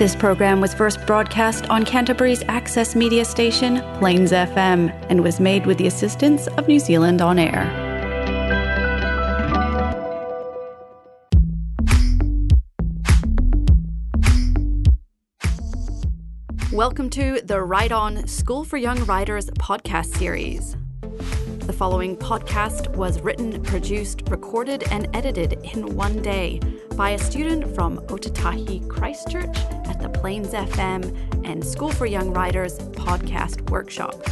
This program was first broadcast on Canterbury's access media station, Plains FM, and was made with the assistance of New Zealand On Air. Welcome to the Write On School for Young Writers podcast series. The following podcast was written, produced, recorded, and edited in one day by a student from Ōtautahi Christchurch Plains FM and School for Young Writers podcast workshop.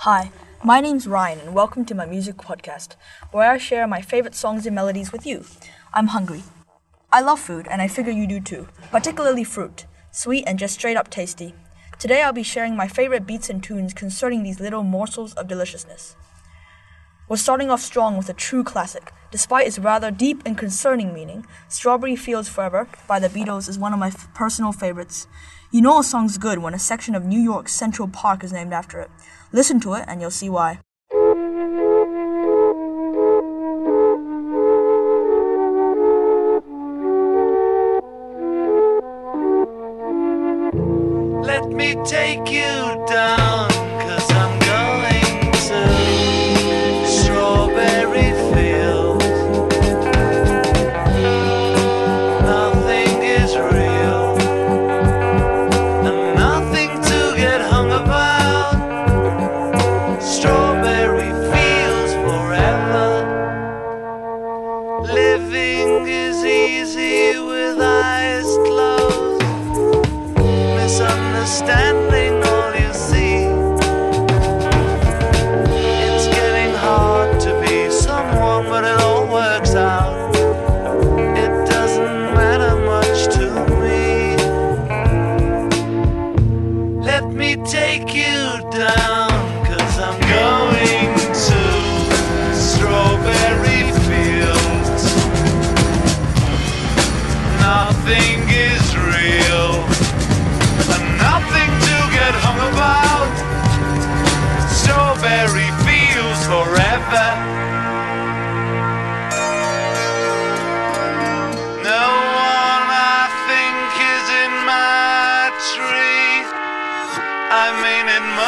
Hi, my name's Ryan, and welcome to my music podcast, where I share my favorite songs and melodies with you. I'm hungry. I love food, and I figure you do too, particularly fruit, sweet and just straight up tasty. Today I'll be sharing my favorite beats and tunes concerning these little morsels of deliciousness. We're starting off strong with a true classic. Despite its rather deep and concerning meaning, Strawberry Fields Forever by the Beatles is one of my f- personal favorites. You know a song's good when a section of New York's Central Park is named after it. Listen to it and you'll see why. Let me take you down, misunderstanding all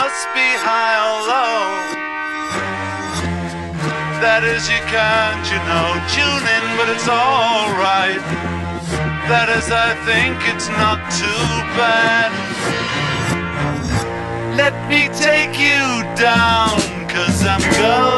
must be high or low. That is, you can't, you know, tune in, but it's alright. That is, I think it's not too bad. Let me take you down, cause I'm going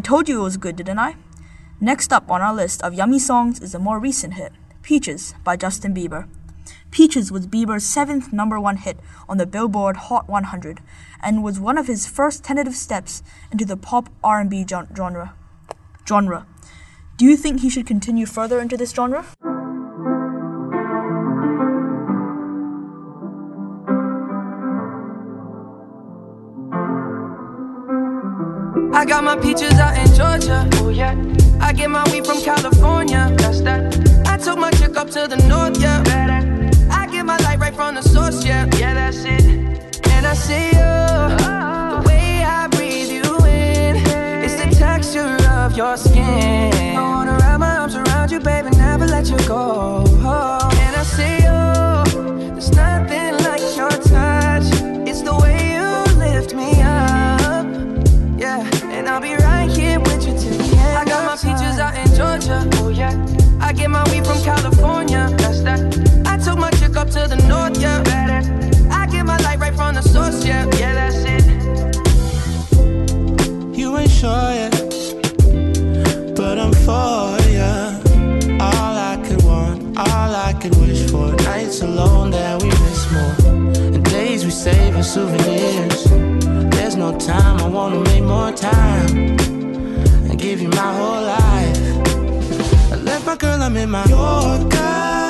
I told you it was good, didn't I? Next up on our list of yummy songs is a more recent hit, Peaches by Justin Bieber. Peaches was Bieber's seventh number one hit on the Billboard Hot 100 and was one of his first tentative steps into the pop R&B genre. Genre. Do you think he should continue further into this genre? I got my peaches out in Georgia. Oh yeah. I get my weed from California. That's that. I took my chick up to the north, yeah. Souvenirs. There's no time, I wanna make more time and give you my whole life. I left my girl, I'm in my Yorker.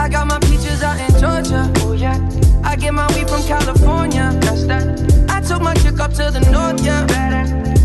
I got my peaches out in Georgia, oh yeah. I get my weed from California, that's that. I took my chick up to the north, yeah, better.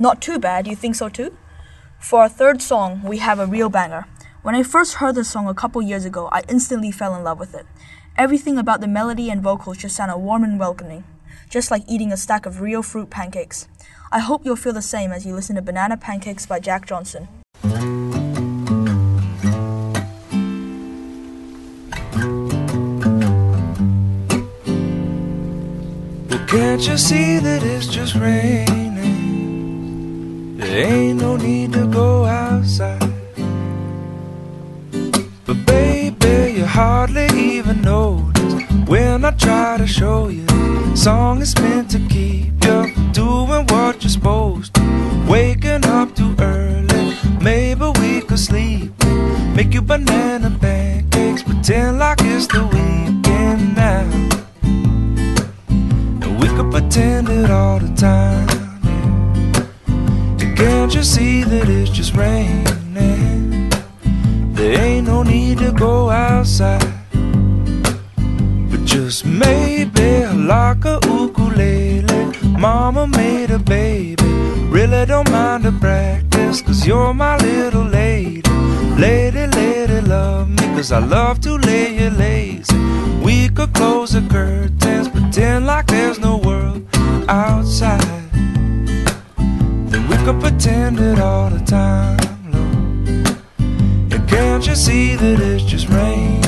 Not too bad, you think so too? For our third song, we have a real banger. When I first heard this song a couple years ago, I instantly fell in love with it. Everything about the melody and vocals just sounded warm and welcoming, just like eating a stack of real fruit pancakes. I hope you'll feel the same as you listen to Banana Pancakes by Jack Johnson. Well, can't you see that it's just raining? There ain't no need to go outside. But baby, you hardly even notice when I try to show you. Song is meant to keep you doing what you're supposed to. Waking up too early, maybe we could sleep. Make you banana can't you see that it's just raining? There ain't no need to go outside. But just maybe like a ukulele. Mama made a baby. Really don't mind the practice, cause you're my little lady. Lady, lady, love me, shoulders. I love to lay you lazy. We could close the curtains, pretend like there's no world outside. Could pretend it all the time, Lord. And can't you see that it's just raining?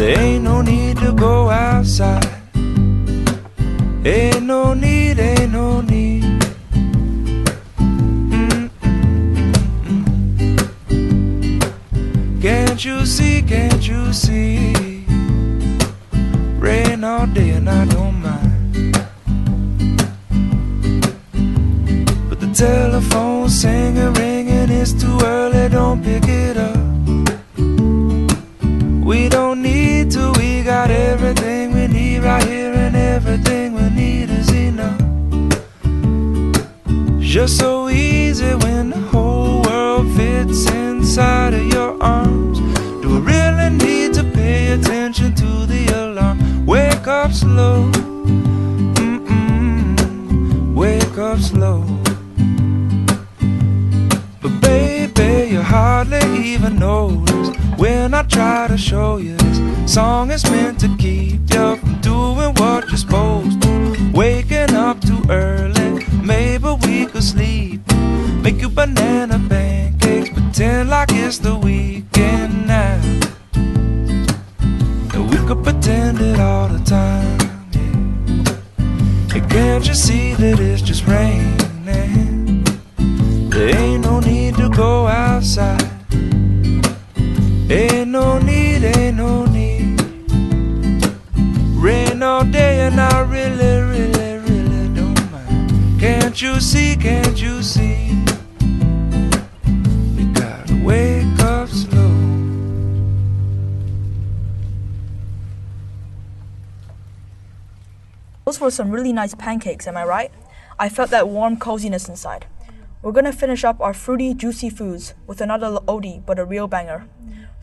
There ain't no need to go outside. Ain't no need, ain't no need. Can't you see, can't you see? Rain all day and I don't Telephone's singing, ringing, it's too early, don't pick it up. We don't need to, we got everything we need right here, and everything we need is enough. Just so easy when the whole world fits inside of your arms. Do we really need to pay attention to the alarm? Wake up slow, you hardly even notice when I try to show you this song is meant to keep you from doing what you're supposed to. Waking up too early, maybe we could sleep. Make you banana pancakes, pretend like it's the weekend now. And we could pretend it all the time. Yeah. And can't you see that it's just raining? You see, can't you see? You gotta wake up slow. Those were some really nice pancakes, am I right? I felt that warm coziness inside. We're gonna finish up our fruity, juicy foods with another oldie but a real banger.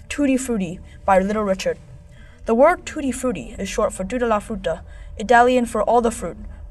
Tutti Frutti by Little Richard. The word tutti frutti is short for tutta la frutta, Italian for all the fruit,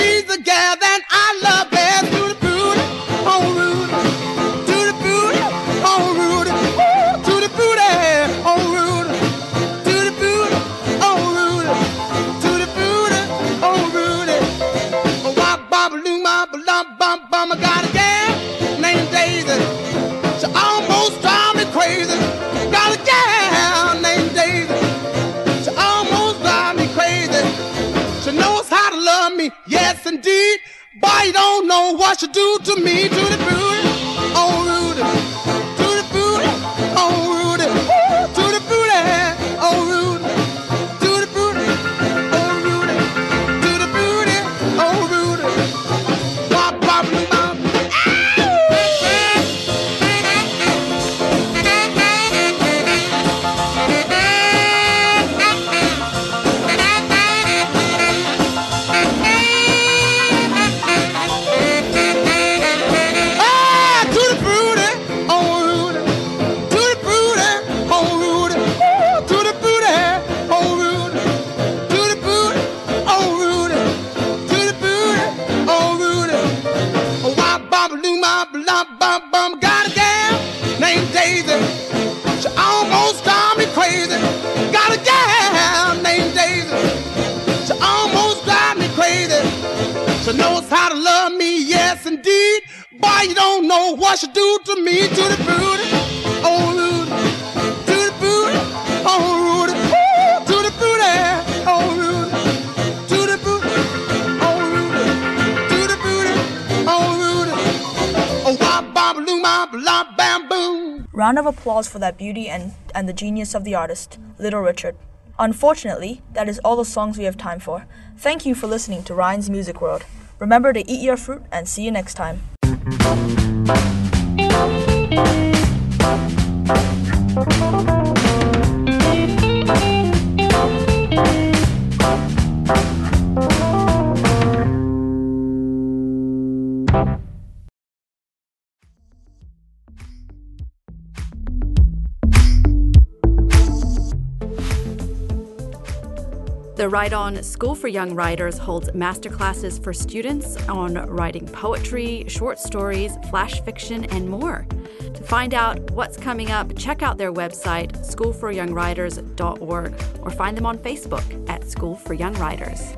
she's the that I love best. Oh Rudy, oh Rudy, oh Rudy, oh Rudy, oh Rudy. Know what she do to me, to the booty, bum, bum. Got a gal named Daisy. She almost drive me crazy. Got a gal named Daisy. She almost drive me crazy. She knows how to love me, yes indeed. Boy, you don't know what she do to me, to the booty, lop. Round of applause for that beauty and, and the genius of the artist, Little Richard. Unfortunately, that is all the songs we have time for. Thank you for listening to Ryan's Music World. Remember to eat your fruit and see you next time. The Write On School for Young Writers holds masterclasses for students on writing poetry, short stories, flash fiction, and more. To find out what's coming up, check out their website, schoolforyoungwriters.org, or find them on Facebook at School for Young Writers.